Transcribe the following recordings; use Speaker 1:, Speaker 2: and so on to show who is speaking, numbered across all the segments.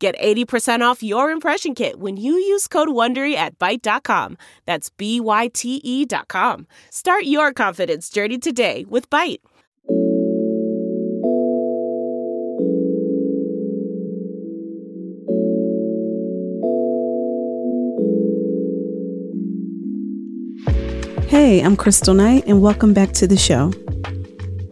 Speaker 1: Get 80% off your impression kit when you use code WONDERY at Byte.com. That's B-Y-T-E dot com. Start your confidence journey today with Byte.
Speaker 2: Hey, I'm Kristal Knight, and welcome back to the show.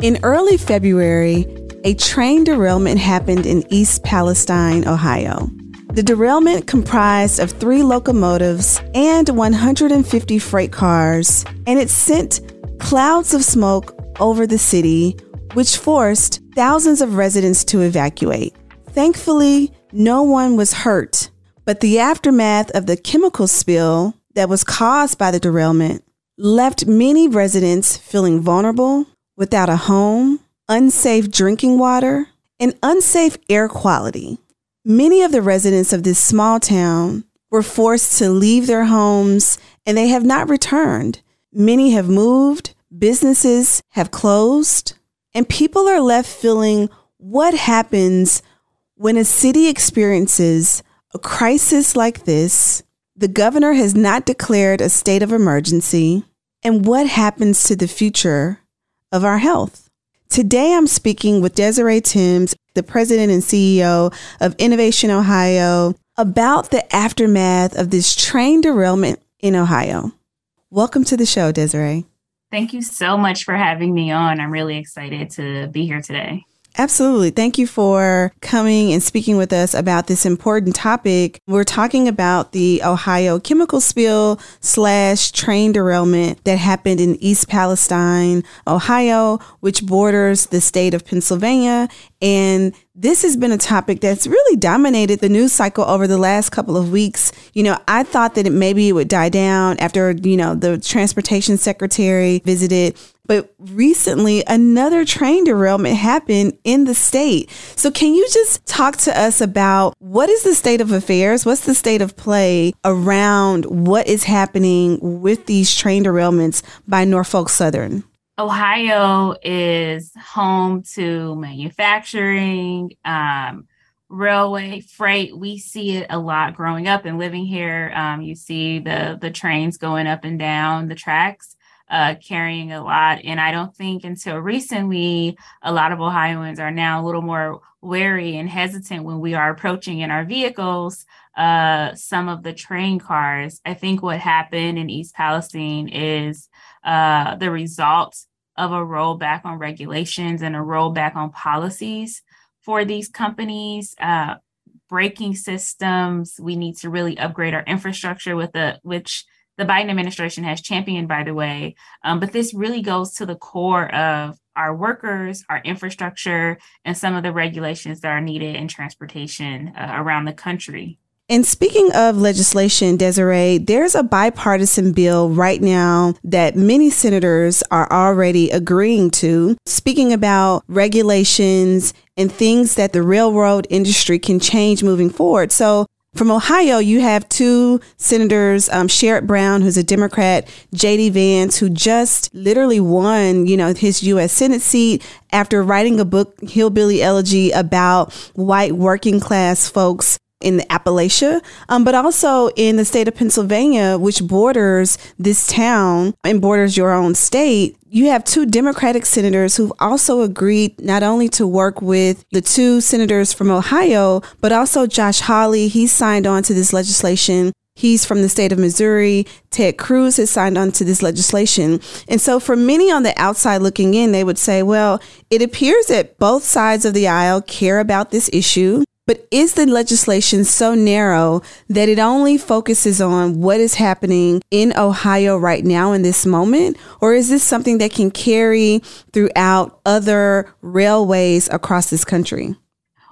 Speaker 2: In early February, a train derailment happened in East Palestine, Ohio. The derailment comprised of three locomotives and 150 freight cars, and it sent clouds of smoke over the city, which forced thousands of residents to evacuate. Thankfully, no one was hurt, but the aftermath of the chemical spill that was caused by the derailment left many residents feeling vulnerable, without a home, unsafe drinking water, and unsafe air quality. Many of the residents of this small town were forced to leave their homes and they have not returned. Many have moved, businesses have closed, and people are left feeling what happens when a city experiences a crisis like this. The governor has not declared a state of emergency. And what happens to the future of our health? Today, I'm speaking with Desiree Tims, the president and CEO of Innovation Ohio, about the aftermath of this train derailment in Ohio. Welcome to the show, Desiree.
Speaker 3: Thank you so much for having me on. I'm really excited to be here today.
Speaker 2: Absolutely. Thank you for coming and speaking with us about this important topic. We're talking about the Ohio chemical spill slash train derailment that happened in East Palestine, Ohio, which borders the state of Pennsylvania. And this has been a topic that's really dominated the news cycle over the last couple of weeks. You know, I thought that it maybe it would die down after, you know, the transportation secretary visited but recently, another train derailment happened in the state. So, can you just talk to us about what is the state of affairs? What's the state of play around what is happening with these train derailments by Norfolk Southern?
Speaker 3: Ohio is home to manufacturing, um, railway, freight. We see it a lot growing up and living here. Um, you see the the trains going up and down the tracks uh, carrying a lot. And I don't think until recently, a lot of Ohioans are now a little more wary and hesitant when we are approaching in our vehicles uh, some of the train cars. I think what happened in East Palestine is uh, the result of a rollback on regulations and a rollback on policies for these companies. Uh, braking systems. We need to really upgrade our infrastructure with the which the Biden administration has championed, by the way. Um, but this really goes to the core of our workers, our infrastructure, and some of the regulations that are needed in transportation uh, around the country.
Speaker 2: And speaking of legislation, Desiree, there's a bipartisan bill right now that many senators are already agreeing to, speaking about regulations and things that the railroad industry can change moving forward. So from Ohio, you have two senators, um, Sherrod Brown, who's a Democrat, J.D. Vance, who just literally won, you know, his U.S. Senate seat after writing a book, Hillbilly Elegy, about white working class folks in the Appalachia, um, but also in the state of Pennsylvania, which borders this town and borders your own state. You have two Democratic senators who've also agreed not only to work with the two senators from Ohio, but also Josh Hawley. He signed on to this legislation. He's from the state of Missouri. Ted Cruz has signed on to this legislation. And so, for many on the outside looking in, they would say, well, it appears that both sides of the aisle care about this issue. But is the legislation so narrow that it only focuses on what is happening in Ohio right now in this moment? Or is this something that can carry throughout other railways across this country?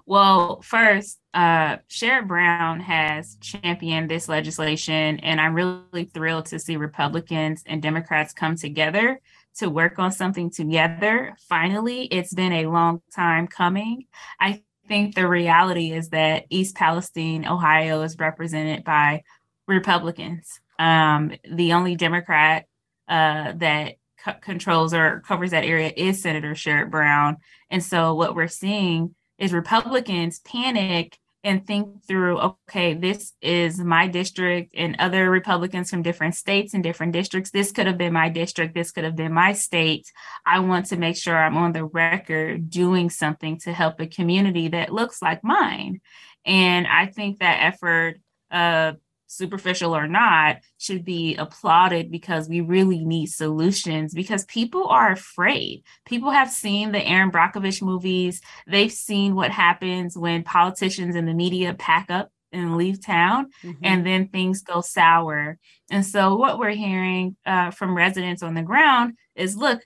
Speaker 3: Well, first, uh, Sherrod Brown has championed this legislation, and I'm really thrilled to see Republicans and Democrats come together to work on something together. Finally, it's been a long time coming. I think the reality is that East Palestine, Ohio, is represented by Republicans. Um, the only Democrat uh, that c- controls or covers that area is Senator Sherrod Brown. And so what we're seeing is Republicans panic and think through okay this is my district and other republicans from different states and different districts. This could have been my district. This could have been my state. I want to make sure i'm on the record doing something to help a community that looks like mine. And i think that effort uh, superficial or not, should be applauded because we really need solutions because people are afraid. People have seen the Erin Brockovich movies, they've seen what happens when politicians and the media pack up and leave town mm-hmm. and then things go sour. And so, what we're hearing uh, from residents on the ground is look,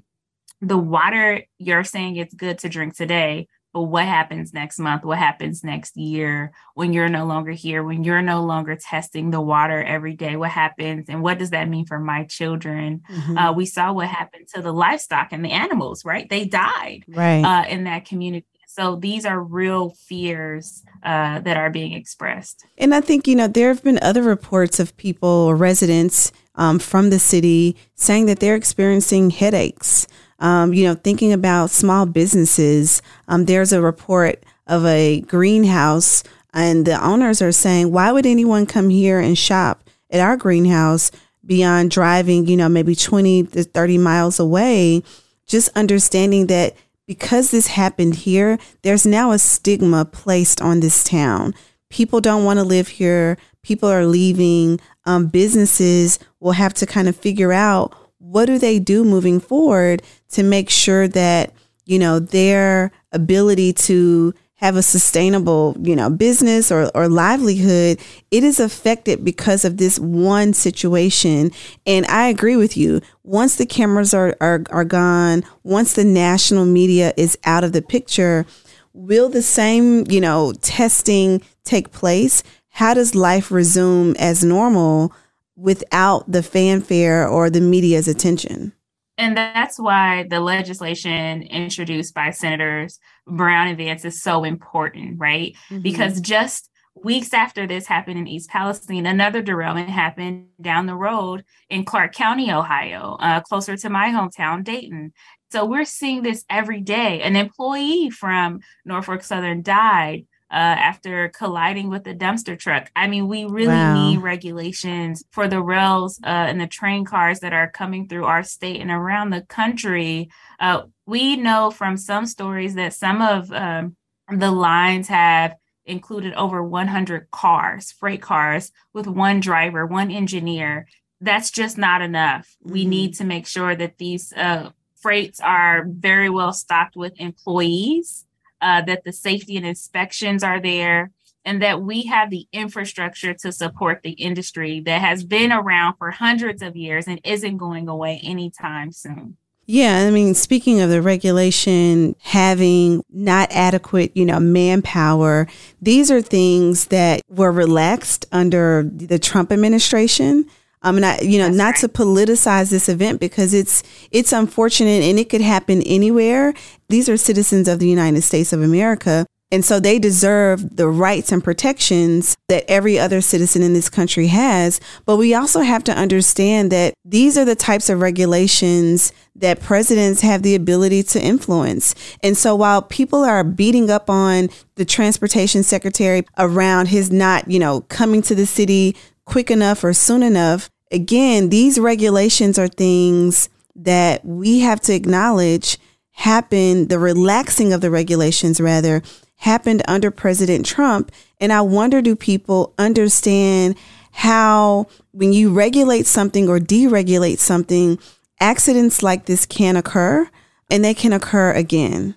Speaker 3: the water you're saying it's good to drink today what happens next month? What happens next year? When you're no longer here when you're no longer testing the water every day what happens? And what does that mean for my children? Mm-hmm. uh, we saw what happened to the livestock and the animals right? They died
Speaker 2: right.
Speaker 3: uh, in that community. So these are real fears uh, that are being expressed.
Speaker 2: And i think you know there have been other reports of people or residents um, from the city saying that they're experiencing headaches um, you know, thinking about small businesses, um, there's a report of a greenhouse, and the owners are saying, why would anyone come here and shop at our greenhouse beyond driving, you know, maybe 20 to 30 miles away? Just understanding that because this happened here, there's now a stigma placed on this town. People don't want to live here. People are leaving. Um, businesses will have to kind of figure out what do they do moving forward to make sure that, you know, their ability to have a sustainable, you know, business or, or livelihood, it is affected because of this one situation. And I agree with you. Once the cameras are, are, are gone, once the national media is out of the picture, will the same, you know, testing take place? How does life resume as normal without the fanfare or the media's attention.
Speaker 3: And that's why the legislation introduced by Senators Brown and Vance is so important, right? Mm-hmm. Because just weeks after this happened in East Palestine, another derailment happened down the road in Clark County, Ohio, uh, closer to my hometown, Dayton. So we're seeing this every day. An employee from Norfolk Southern died uh, after colliding with a dumpster truck. I mean, we really wow. need regulations for the rails uh, and the train cars that are coming through our state and around the country. Uh, we know from some stories that some of um, the lines have included over 100 cars, freight cars, with one driver, one engineer. That's just not enough. Mm-hmm. We need to make sure that these uh, freights are very well stocked with employees uh, that the safety and inspections are there, and that we have the infrastructure to support the industry that has been around for hundreds of years and isn't going away anytime soon.
Speaker 2: Yeah, I mean, speaking of the regulation having not adequate, you know, manpower, these are things that were relaxed under the Trump administration. Um, and I, you know, That's not right. to politicize this event because it's it's unfortunate and it could happen anywhere. These are citizens of the United States of America. And so they deserve the rights and protections that every other citizen in this country has. But we also have to understand that these are the types of regulations that presidents have the ability to influence. And so while people are beating up on the transportation secretary around his not, you know, coming to the city quick enough or soon enough. Again, these regulations are things that we have to acknowledge happened, the relaxing of the regulations rather, happened under President Trump. And I wonder do people understand how, when you regulate something or deregulate something, accidents like this can occur and they can occur again?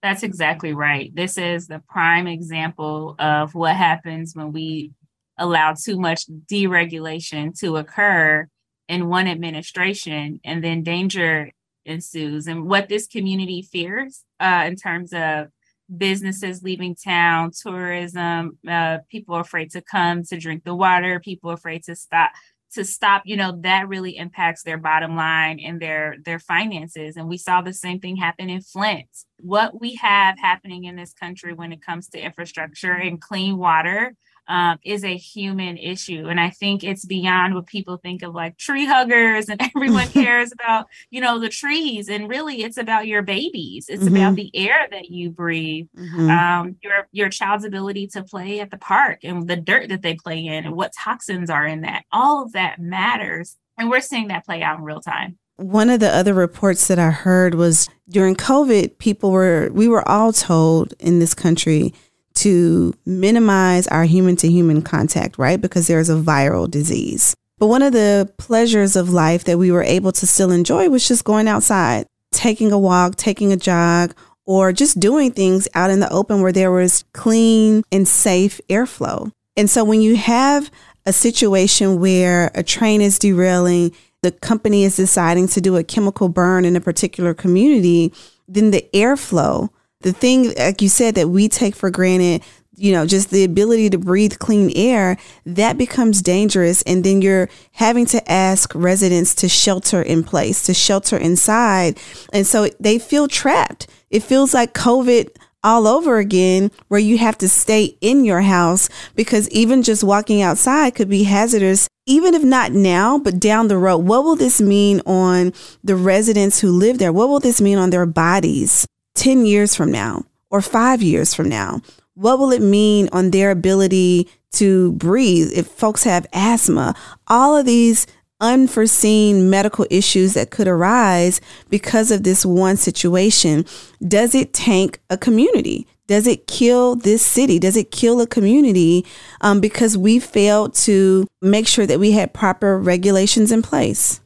Speaker 3: That's exactly right. This is the prime example of what happens when we allow too much deregulation to occur in one administration and then danger ensues. And what this community fears uh, in terms of businesses leaving town, tourism, uh, people afraid to come to drink the water, people afraid to stop to stop you know that really impacts their bottom line and their their finances. And we saw the same thing happen in flint what we have happening in this country when it comes to infrastructure and clean water um, is a human issue. And I think it's beyond what people think of like tree huggers and everyone cares about, you know, the trees. And really it's about your babies. It's mm-hmm. about the air that you breathe, mm-hmm. um, your your child's ability to play at the park and the dirt that they play in and what toxins are in that. All of that matters. And we're seeing that play out in real time.
Speaker 2: One of the other reports that I heard was during COVID, people were, we were all told in this country to minimize our human to human contact, right? Because there's a viral disease. But one of the pleasures of life that we were able to still enjoy was just going outside, taking a walk, taking a jog, or just doing things out in the open where there was clean and safe airflow. And so when you have a situation where a train is derailing, the company is deciding to do a chemical burn in a particular community, then the airflow the thing, like you said, that we take for granted, you know, just the ability to breathe clean air, that becomes dangerous. And then you're having to ask residents to shelter in place, to shelter inside. And so they feel trapped. It feels like COVID all over again where you have to stay in your house because even just walking outside could be hazardous even if not now but down the road what will this mean on the residents who live there what will this mean on their bodies 10 years from now or five years from now? What will it mean on their ability to breathe if folks have asthma? All of these unforeseen medical issues that could arise because of this one situation. Does it tank a community? Does it kill this city? Does it kill a community um, because we failed to make sure that we had proper regulations in place?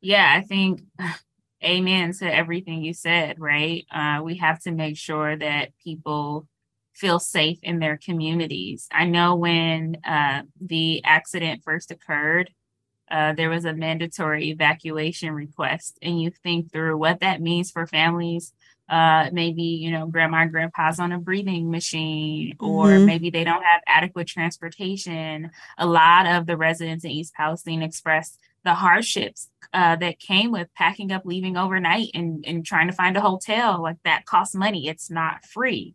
Speaker 3: Yeah, I think amen to everything you said, right? Uh, we have to make sure that people feel safe in their communities. I know when uh, the accident first occurred, uh, there was a mandatory evacuation request, and you think through what that means for families. Uh, maybe you know grandma and grandpa's on a breathing machine, or mm-hmm. maybe they don't have adequate transportation. A lot of the residents in East Palestine expressed the hardships uh, that came with packing up, leaving overnight, and, and trying to find a hotel. Like that costs money, it's not free.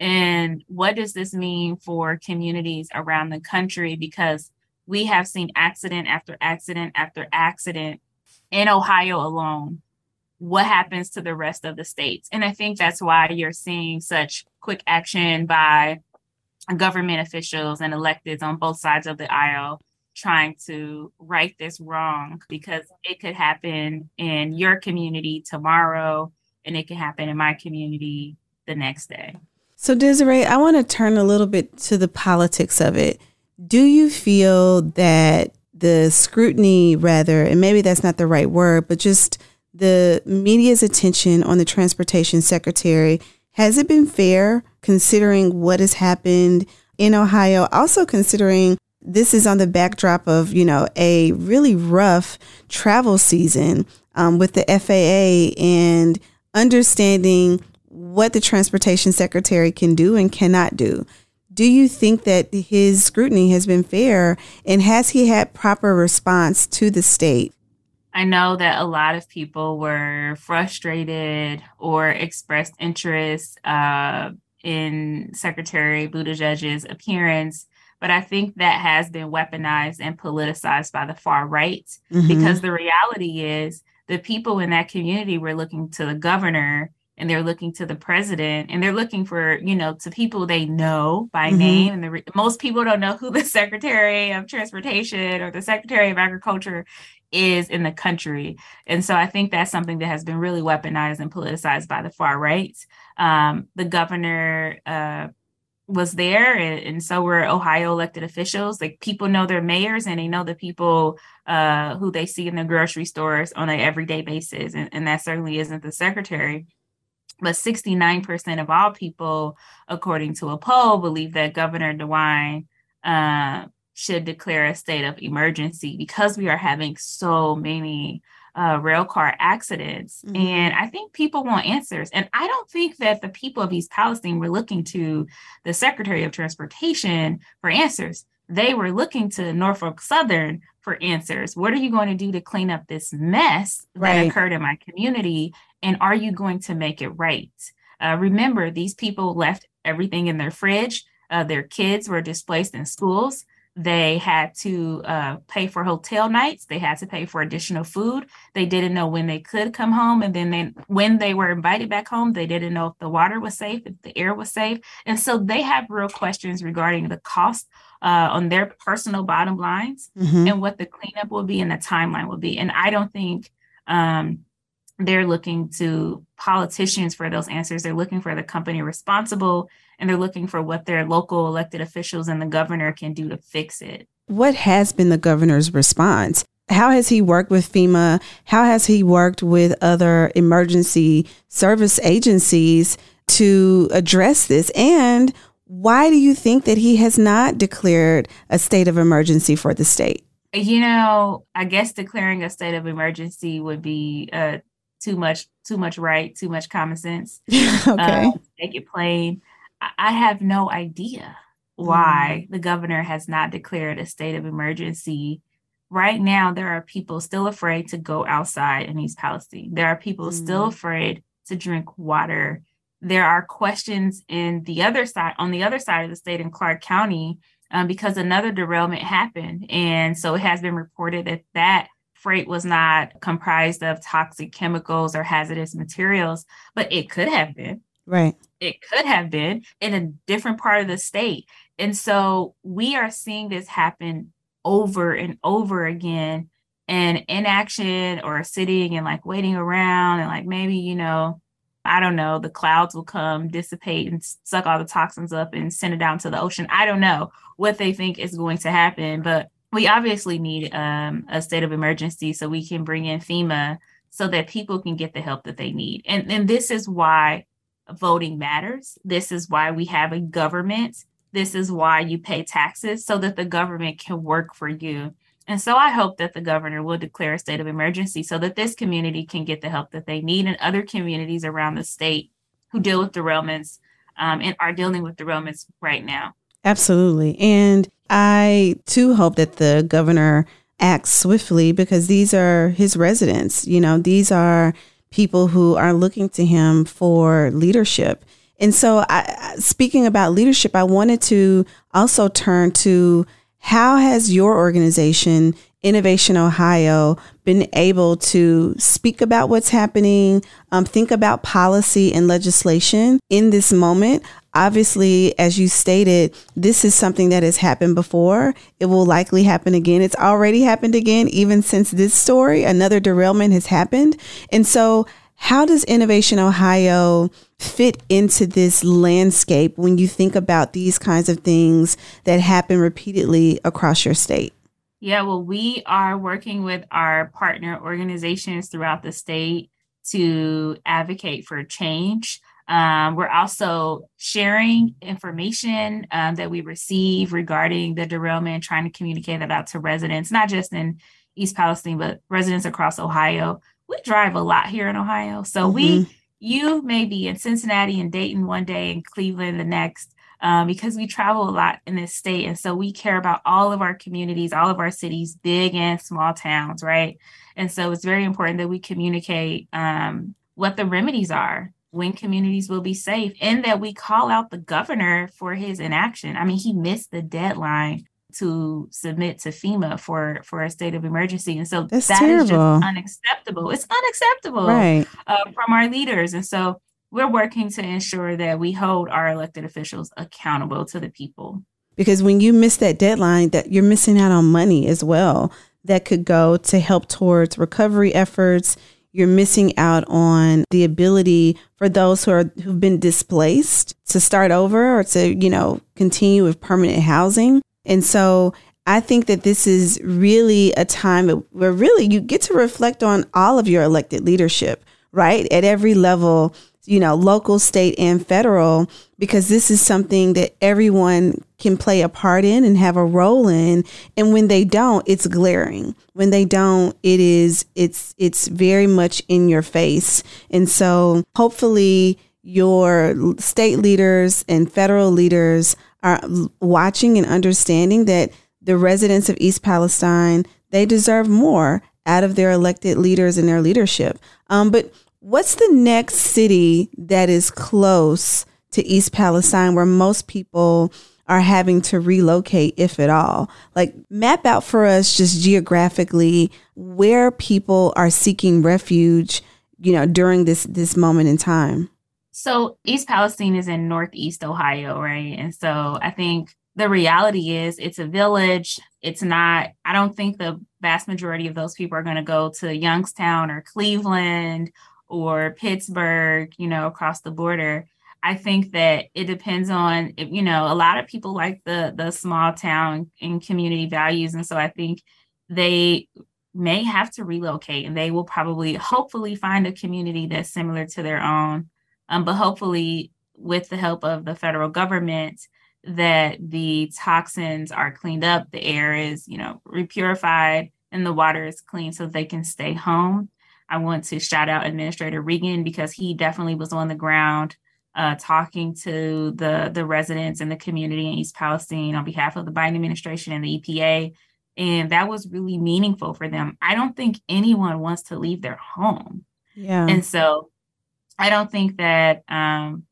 Speaker 3: And what does this mean for communities around the country? Because we have seen accident after accident after accident in Ohio alone. What happens to the rest of the states? And I think that's why you're seeing such quick action by government officials and electeds on both sides of the aisle trying to right this wrong because it could happen in your community tomorrow and it can happen in my community the next day.
Speaker 2: So, Desiree, I want to turn a little bit to the politics of it. Do you feel that the scrutiny, rather, and maybe that's not the right word, but just the media's attention on the transportation secretary, has it been fair considering what has happened in Ohio? Also, considering this is on the backdrop of, you know, a really rough travel season um, with the FAA and understanding what the transportation secretary can do and cannot do. Do you think that his scrutiny has been fair and has he had proper response to the state?
Speaker 3: I know that a lot of people were frustrated or expressed interest uh, in Secretary Buttigieg's appearance but I think that has been weaponized and politicized by the far right mm-hmm. because the reality is the people in that community were looking to the governor and they're looking to the president and they're looking for you know to people they know by mm-hmm. name and the, most people don't know who the secretary of transportation or the secretary of agriculture is in the country. And so i think that's something that has been really weaponized and politicized by the far right. Um, the governor uh, was there and, and, so were ohio elected officials. Like people know their mayors and they know the people uh, who they see in the grocery stores on an everyday basis and, and that certainly isn't the secretary but 69% of all people according to a poll believe that governor dewine uh, should declare a state of emergency because we are having so many uh, rail car accidents. Mm-hmm. And I think people want answers. And I don't think that the people of East Palestine were looking to the Secretary of Transportation for answers. They were looking to Norfolk Southern for answers. What are you going to do to clean up this mess right. that occurred in my community? And are you going to make it right? Uh, remember, these people left everything in their fridge. Uh, their kids were displaced in schools. They had to uh, pay for hotel nights. They had to pay for additional food. They didn't know when they could come home. And then they, when they were invited back home, they didn't know if the water was safe, if the air was safe. And so they have real questions regarding the cost uh, on their personal bottom lines mm-hmm. and what the cleanup will be and the timeline will be. And I don't think um, they're looking to politicians for those answers. They're looking for the company responsible and they're looking for what their local elected officials and the governor can do to fix it.
Speaker 2: What has been the governor's response? How has he worked with FEMA? How has he worked with other emergency service agencies to address this? And why do you think that he has not declared a state of emergency for the state?
Speaker 3: You know, I guess declaring a state of emergency would be uh, too much, too much right, too much common sense.
Speaker 2: okay, uh,
Speaker 3: make it plain. I have no idea why mm. the governor has not declared a state of emergency. Right now, there are people still afraid to go outside in East Palestine. There are people mm. still afraid to drink water. There are questions in the other side, on the other side of the state in Clark County, um, because another derailment happened. And so it has been reported that that freight was not comprised of toxic chemicals or hazardous materials, but it could have been.
Speaker 2: Right.
Speaker 3: It could have been in a different part of the state. And so we are seeing this happen over and over again. And inaction or sitting and like waiting around and like maybe, you know, I don't know, the clouds will come, dissipate, and suck all the toxins up and send it down to the ocean. I don't know what they think is going to happen, but we obviously need um, a state of emergency so we can bring in FEMA so that people can get the help that they need. And, and this is why voting matters. This is why we have a government. This is why you pay taxes so that the government can work for you. And so I hope that the governor will declare a state of emergency so that this community can get the help that they need and other communities around the state who deal with derailments um, and are dealing with derailments right now.
Speaker 2: Absolutely. And I too hope that the governor acts swiftly because these are his residents. You know, these are people who are looking to him for leadership. And so, I, speaking about leadership, I wanted to also turn to how has your organization, Innovation Ohio, been able to speak about what's happening, um, think about policy and legislation in this moment? Obviously, as you stated, this is something that has happened before. It will likely happen again. It's already happened again, even since this story. Another derailment has happened. And so, how does Innovation Ohio fit into this landscape when you think about these kinds of things that happen repeatedly across your state?
Speaker 3: Yeah, well, we are working with our partner organizations throughout the state to advocate for change. Um, we're also sharing information um, that we receive regarding the derailment, trying to communicate that out to residents, not just in East Palestine, but residents across Ohio. We drive a lot here in Ohio. So mm-hmm. we, you may be in Cincinnati and Dayton one day and Cleveland the next. Um, because we travel a lot in this state. And so we care about all of our communities, all of our cities, big and small towns, right? And so it's very important that we communicate um, what the remedies are when communities will be safe and that we call out the governor for his inaction. I mean, he missed the deadline to submit to FEMA for for a state of emergency, and so
Speaker 2: That's
Speaker 3: that
Speaker 2: terrible.
Speaker 3: is just unacceptable. It's unacceptable
Speaker 2: right.
Speaker 3: uh, from our leaders, and so we're working to ensure that we hold our elected officials accountable to the people.
Speaker 2: Because when you miss that deadline, that you're missing out on money as well that could go to help towards recovery efforts you're missing out on the ability for those who are who've been displaced to start over or to you know continue with permanent housing and so i think that this is really a time where really you get to reflect on all of your elected leadership right at every level you know, local, state, and federal, because this is something that everyone can play a part in and have a role in. And when they don't, it's glaring. When they don't, it is, it's, it's very much in your face. And so hopefully your state leaders and federal leaders are watching and understanding that the residents of East Palestine, they deserve more out of their elected leaders and their leadership. Um, but what's the next city that is close to East Palestine where most people are having to relocate, if at all? Like, map out for us just geographically where people are seeking refuge, you know, during this this moment in time.
Speaker 3: So East Palestine is in Northeast Ohio, right? And so I think the reality is it's a village. It's not, I don't think the vast majority of those people are going to go to Youngstown or Cleveland or Pittsburgh, you know, across the border. I think that it depends on, you know, a lot of people like the the small town and community values, and so I think they may have to relocate, and they will probably, hopefully, find a community that's similar to their own. Um, but hopefully, with the help of the federal government, that the toxins are cleaned up, the air is, you know, repurified, and the water is clean so they can stay home. I want to shout out Administrator Regan because he definitely was on the ground uh, talking to the the residents and the community in East Palestine on behalf of the Biden administration and the EPA. And that was really meaningful for them. I don't think anyone wants to leave their home.
Speaker 2: Yeah.
Speaker 3: And so I don't think that um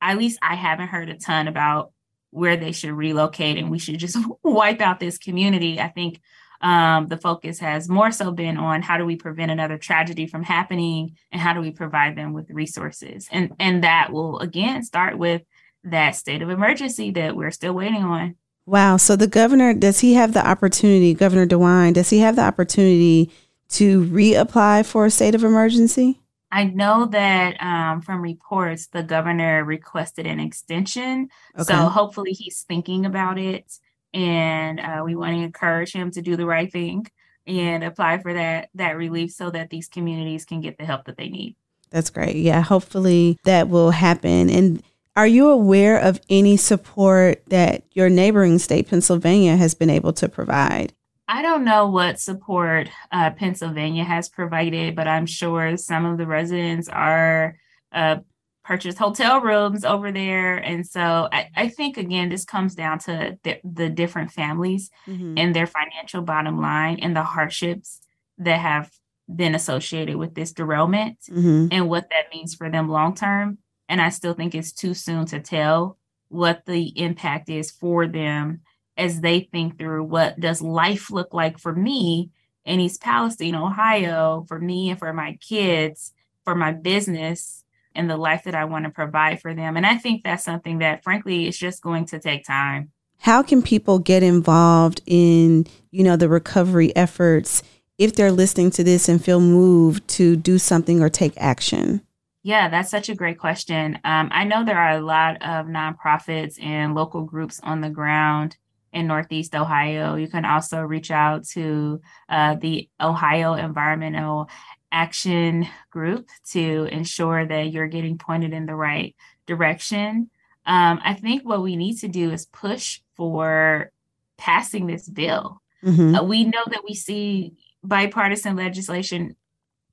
Speaker 3: at least I haven't heard a ton about where they should relocate and we should just wipe out this community. I think um, the focus has more so been on how do we prevent another tragedy from happening and how do we provide them with resources. And and that will again start with that state of emergency that we're still waiting on.
Speaker 2: Wow. So the governor does he have the opportunity governor dewine does he have the opportunity to reapply for a state of emergency
Speaker 3: I know that um, from reports, the governor requested an extension. Okay. So hopefully he's thinking about it and uh, we want to encourage him to do the right thing and apply for that that relief so that these communities can get the help that they need.
Speaker 2: That's great. Yeah, hopefully that will happen. And are you aware of any support that your neighboring state, Pennsylvania, has been able to provide?
Speaker 3: I don't know what support uh, Pennsylvania has provided, but I'm sure some of the residents are uh, purchase hotel rooms over there. And so I, I think, again, this comes down to the, the different families mm-hmm. and their financial bottom line and the hardships that have been associated with this derailment mm-hmm. and what that means for them long term. And I still think it's too soon to tell what the impact is for them as they think through what does life look like for me in East Palestine, Ohio, for me and for my kids, for my business and the life that I want to provide for them. And I think that's something that, frankly, is just going to take time.
Speaker 2: How can people get involved in, you know, the recovery efforts if they're listening to this and feel moved to do something or take action?
Speaker 3: Yeah, that's such a great question. Um, I know there are a lot of nonprofits and local groups on the ground in Northeast Ohio. You can also reach out to uh, the Ohio Environmental action group to ensure that you're getting pointed in the right direction. Um, I think what we need to do is push for passing this bill. Mm-hmm. Uh, we know that we see bipartisan legislation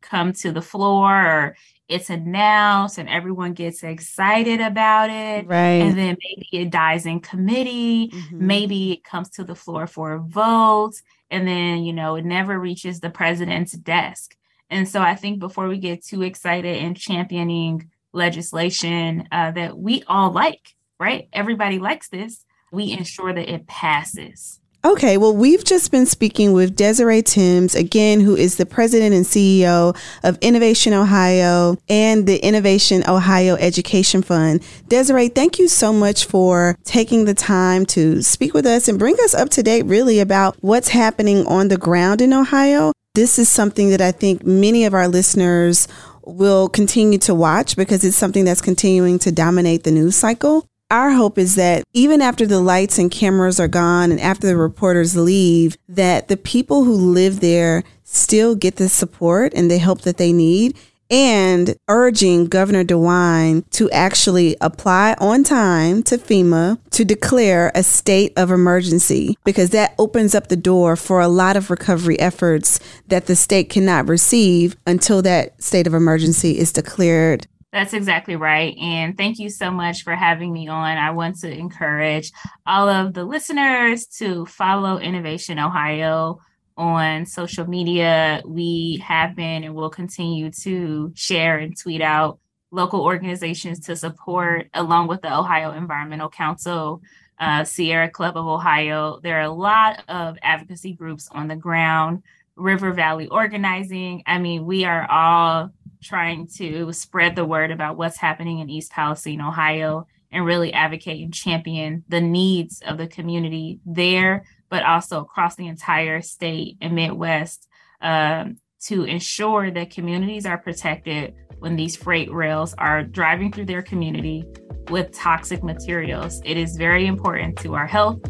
Speaker 3: come to the floor or it's announced and everyone gets excited about it.
Speaker 2: Right.
Speaker 3: And then maybe it dies in committee. Mm-hmm. Maybe it comes to the floor for a vote. And then, you know, it never reaches the president's desk. And so I think before we get too excited in championing legislation uh, that we all like, right? Everybody likes this, we ensure that it passes.
Speaker 2: Okay, well, we've just been speaking with Desiree Tims, again, who is the president and CEO of Innovation Ohio and the Innovation Ohio Education Fund. Desiree, thank you so much for taking the time to speak with us and bring us up to date, really, about what's happening on the ground in Ohio. This is something that I think many of our listeners will continue to watch because it's something that's continuing to dominate the news cycle. Our hope is that even after the lights and cameras are gone and after the reporters leave, that the people who live there still get the support and the help that they need and urging Governor DeWine to actually apply on time to FEMA to declare a state of emergency because that opens up the door for a lot of recovery efforts that the state cannot receive until that state of emergency is declared
Speaker 3: that's exactly right. And thank you so much for having me on. I want to encourage all of the listeners to follow Innovation Ohio on social media. We have been and will continue to share and tweet out local organizations to support, along with the Ohio Environmental Council, uh, Sierra Club of Ohio. There are a lot of advocacy groups on the ground, River Valley Organizing. I mean, we are all trying to spread the word about what's happening in East Palestine, Ohio, and really advocate and champion the needs of the community there, but also across the entire state and Midwest um, to ensure that communities are protected when these freight rails are driving through their community with toxic materials. It is very important to our health,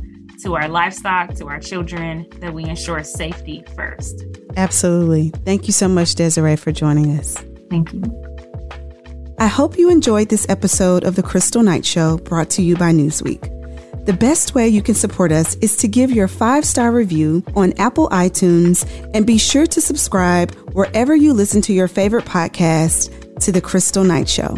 Speaker 3: to our livestock, to our children that we ensure safety first.
Speaker 2: Absolutely. Thank you so much, Desiree, for joining us.
Speaker 3: Thank you.
Speaker 2: I hope you enjoyed this episode of The Kristal Knight Show brought to you by Newsweek. The best way you can support us is to give your five star review on Apple iTunes and be sure to subscribe wherever you listen to your favorite podcast to The Kristal Knight Show.